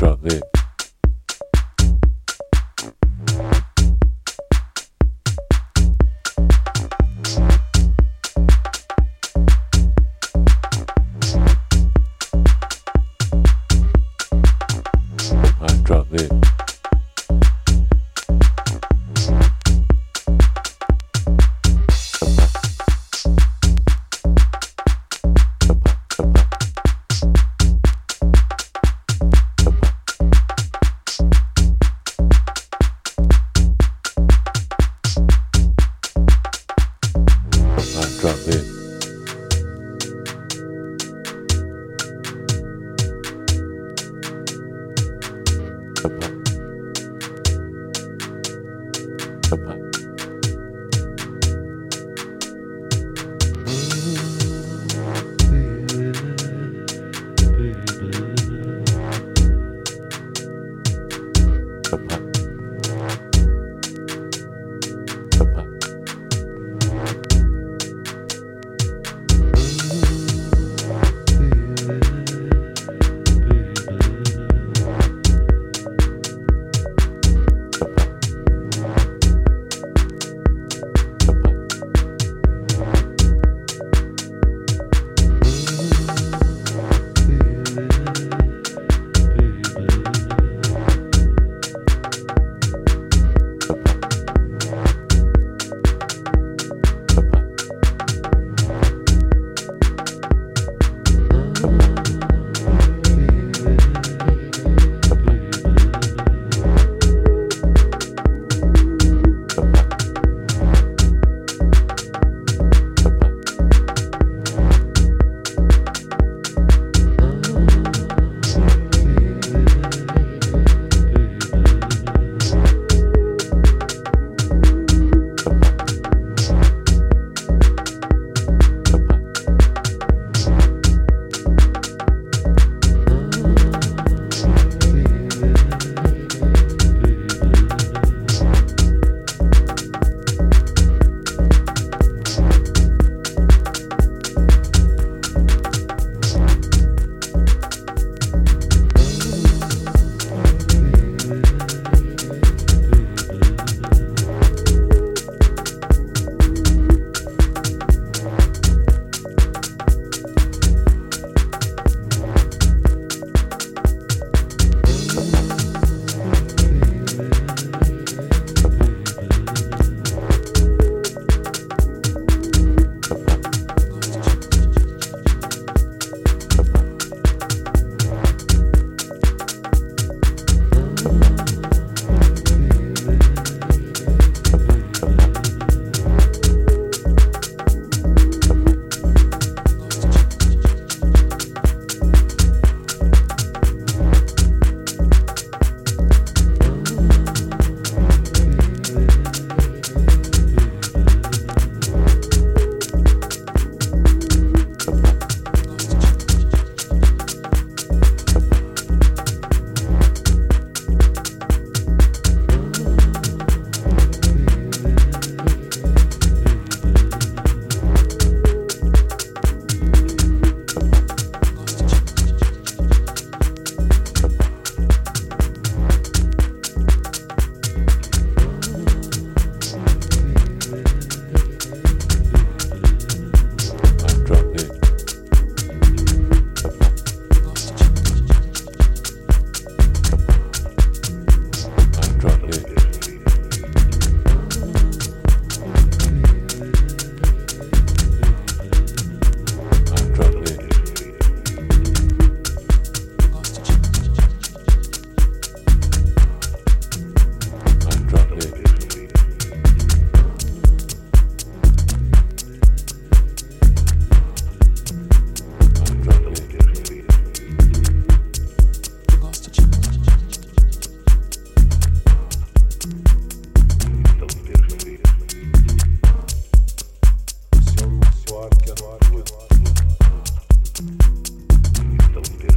转位。Italy.